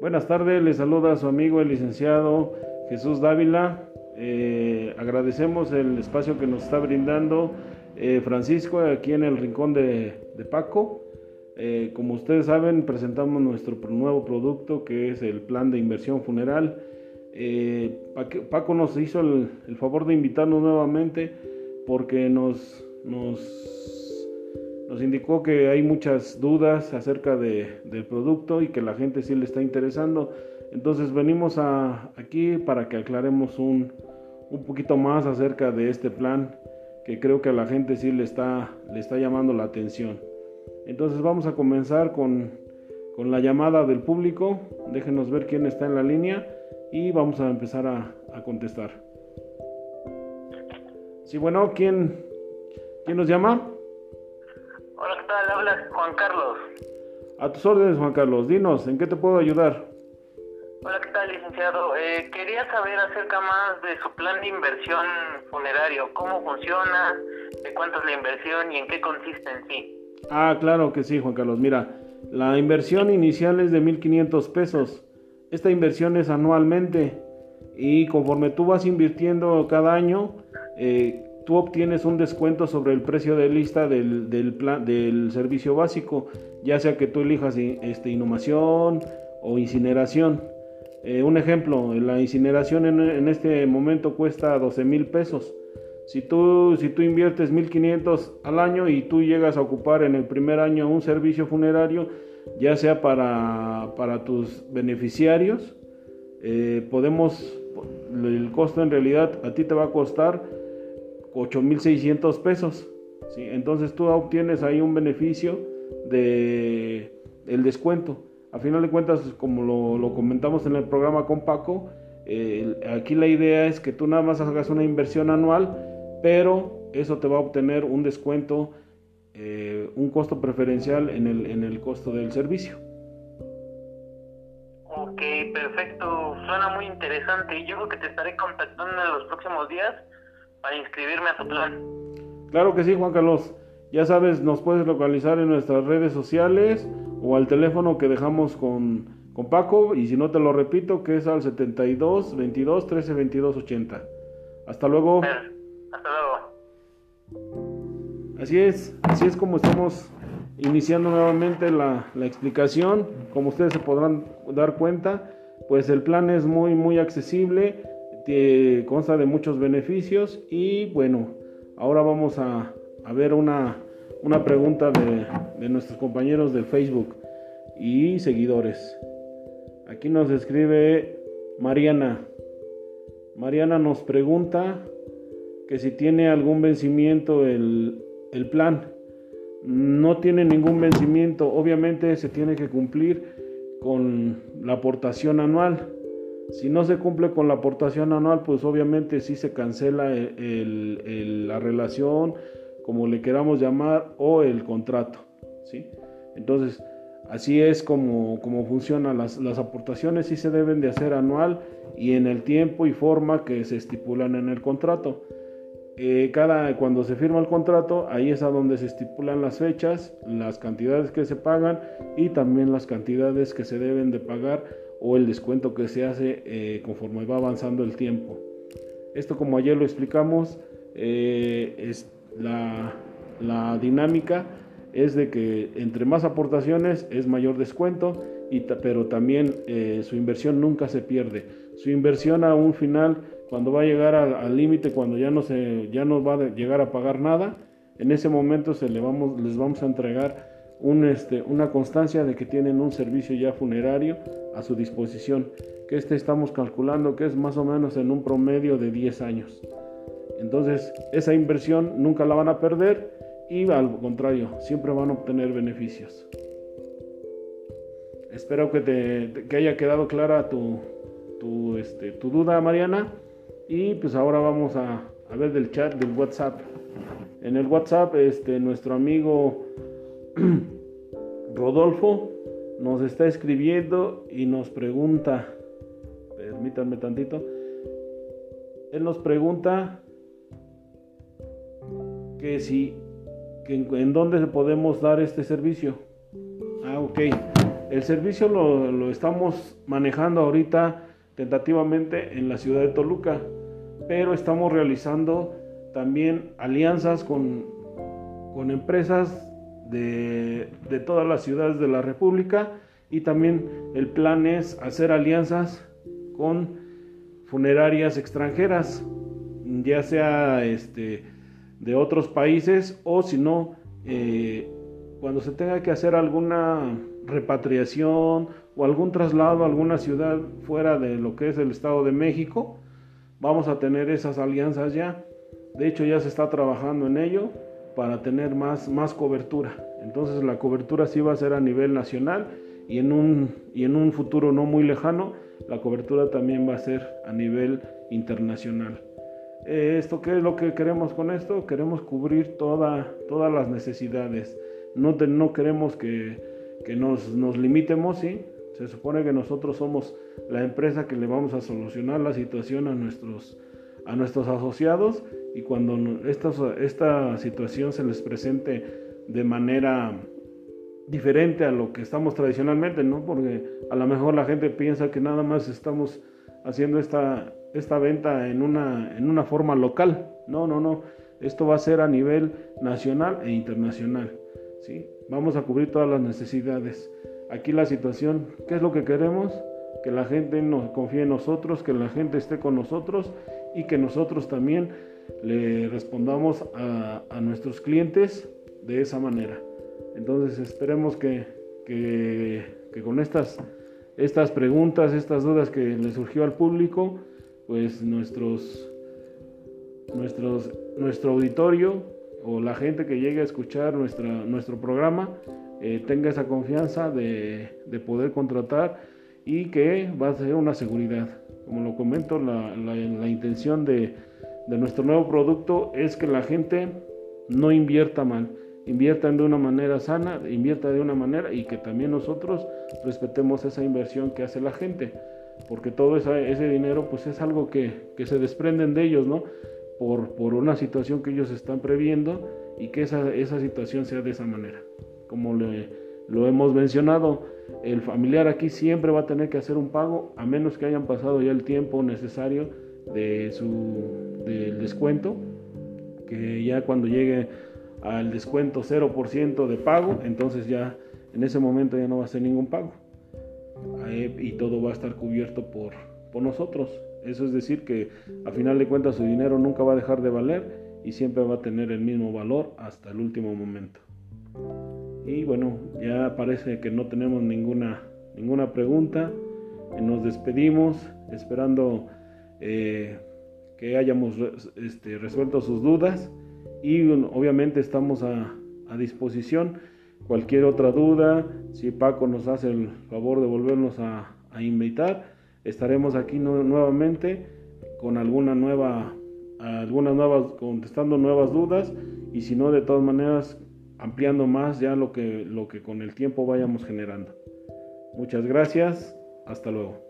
Buenas tardes, le saluda a su amigo el licenciado Jesús Dávila. Eh, agradecemos el espacio que nos está brindando eh, Francisco aquí en el rincón de, Paco. Eh, como ustedes saben, presentamos nuestro nuevo producto que es el plan de inversión funeral. Paco nos hizo el, favor de invitarnos nuevamente porque nos, indicó que hay muchas dudas acerca del producto y que la gente sí le está interesando. Entonces venimos aquí para que aclaremos un, poquito más acerca de este plan que creo que a la gente sí le está, le está llamando la atención. Entonces vamos a comenzar con, con la llamada del público. Déjenos ver quién está en la línea y vamos a empezar a, a contestar. Sí, bueno, ¿quién, ¿quién nos llama? Habla Juan Carlos. A tus órdenes, Juan Carlos. Dinos, ¿en qué te puedo ayudar? Hola, ¿qué tal, licenciado? Eh, quería saber acerca más de su plan de inversión funerario. ¿Cómo funciona? ¿De cuánto es la inversión y en qué consiste en sí? Ah, claro que sí, Juan Carlos. Mira, la inversión inicial es de 1.500 pesos. Esta inversión es anualmente y conforme tú vas invirtiendo cada año, eh, tú obtienes un descuento sobre el precio de lista del, plan, del servicio básico, ya sea que tú elijas este, inhumación o incineración. Eh, un ejemplo, la incineración en, este momento cuesta 12 mil pesos. Si tú, si tú inviertes 1.500 al año y tú llegas a ocupar en el primer año un servicio funerario, ya sea para, para tus beneficiarios, eh, podemos, el costo en realidad a ti te va a costar 8.600 pesos. Entonces tú obtienes ahí un beneficio de el descuento. A final de cuentas, como lo, comentamos en el programa con Paco, aquí la idea es que tú nada más hagas una inversión anual, pero eso te va a obtener un descuento, eh, un costo preferencial en el, en el costo del servicio. Ok, perfecto. Suena muy interesante. Yo creo que te estaré contactando en los próximos días para inscribirme a su plan. Claro que sí, Juan Carlos. Ya sabes, nos puedes localizar en nuestras redes sociales o al teléfono que dejamos con, con Paco. Y si no te lo repito, que es al 72 22 13 22 80. Hasta luego. Hasta luego. Así es, así es como estamos iniciando nuevamente la, explicación. Como ustedes se podrán dar cuenta, pues el plan es muy, muy accesible consta de muchos beneficios y bueno, ahora vamos a, ver una, pregunta de, de, nuestros compañeros del Facebook y seguidores. Aquí nos escribe Mariana. Mariana nos pregunta que si tiene algún vencimiento el, el plan. No tiene ningún vencimiento, obviamente se tiene que cumplir con la aportación anual. Si no se cumple con la aportación anual, pues obviamente sí se cancela la relación, como le queramos llamar, o el contrato. ¿sí? Entonces, así es como, como funcionan las, las aportaciones, sí se deben de hacer anual y en el tiempo y forma que se estipulan en el contrato. Eh, cada, cuando se firma el contrato, ahí es a donde se estipulan las fechas, las cantidades que se pagan y también las cantidades que se deben de pagar o el descuento que se hace eh, conforme va avanzando el tiempo. Esto como ayer lo explicamos, eh, es la, dinámica es de que entre más aportaciones es mayor descuento, y pero también su inversión nunca se pierde. Su inversión a un final, cuando va a llegar al límite, cuando ya no, se, ya no va a llegar a pagar nada, en ese momento se le vamos, les vamos a entregar este, una constancia de que tienen un servicio ya funerario a su disposición, que este estamos calculando que es más o menos en un promedio de 10 años. Entonces, esa inversión nunca la van a perder y al contrario, siempre van a obtener beneficios. Espero que te haya quedado clara tu, tu, este, tu duda, Mariana. Y pues ahora vamos a, a ver del chat del WhatsApp. En el WhatsApp, este, nuestro amigo Rodolfo nos está escribiendo y nos pregunta, permítanme tantito, él nos pregunta que si, que en, dónde podemos dar este servicio. Ah, ok. El servicio lo, lo estamos manejando ahorita tentativamente en la ciudad de Toluca, pero estamos realizando también alianzas con, con empresas de, de, todas las ciudades de la República. Y también el plan es hacer alianzas con funerarias extranjeras, ya sea este, de otros países o si no, eh, cuando se tenga que hacer alguna repatriación o algún traslado a alguna ciudad fuera de lo que es el Estado de México, vamos a tener esas alianzas ya. De hecho ya se está trabajando en ello para tener más, más cobertura. Entonces la cobertura sí va a ser a nivel nacional y en un, y en un futuro no muy lejano la cobertura también va a ser a nivel internacional. Eh, ¿Esto qué es lo que queremos con esto? Queremos cubrir toda, todas las necesidades. No, no queremos que, que nos, nos, limitemos, ¿sí? Se supone que nosotros somos la empresa que le vamos a solucionar la situación a nuestros, a nuestros asociados y cuando esta, esta situación se les presente de manera diferente a lo que estamos tradicionalmente, ¿no? Porque a lo mejor la gente piensa que nada más estamos haciendo esta, esta venta en una, en una forma local. No, no, no. Esto va a ser a nivel nacional e internacional. ¿sí? Vamos a cubrir todas las necesidades. Aquí la situación, ¿qué es lo que queremos? Que la gente nos confíe en nosotros, que la gente esté con nosotros y que nosotros también le respondamos a, nuestros clientes de esa manera. Entonces esperemos que, que, que con estas, estas preguntas, estas dudas que le surgió al público, pues nuestros, nuestros, nuestro auditorio o la gente que llegue a escuchar nuestra, nuestro programa eh, tenga esa confianza de, de, poder contratar y que va a ser una seguridad. Como lo comento, la, intención de, nuestro nuevo producto es que la gente no invierta mal, inviertan de una manera sana, invierta de una manera y que también nosotros respetemos esa inversión que hace la gente porque todo ese dinero pues es algo que, se desprenden de ellos, ¿no? Por, una situación que ellos están previendo y que esa situación sea de esa manera. Como lo hemos mencionado, el familiar aquí siempre va a tener que hacer un pago a menos que hayan pasado ya el tiempo necesario de su, del descuento, que ya cuando llegue al descuento 0% de pago, entonces ya en ese momento ya no va a ser ningún pago y todo va a estar cubierto por nosotros. Eso es decir que a final de cuentas su dinero nunca va a dejar de valer y siempre va a tener el mismo valor hasta el último momento. Y bueno, ya parece que no tenemos ninguna, ninguna pregunta. Nos despedimos esperando eh, que hayamos este, resuelto sus dudas. Y obviamente estamos a, disposición. Cualquier otra duda, si Paco nos hace el favor de volvernos a, invitar, estaremos aquí nuevamente con alguna nueva, algunas nuevas, contestando nuevas dudas. Y si no, de todas maneras, ampliando más ya lo que, lo que con el tiempo vayamos generando. Muchas gracias, hasta luego.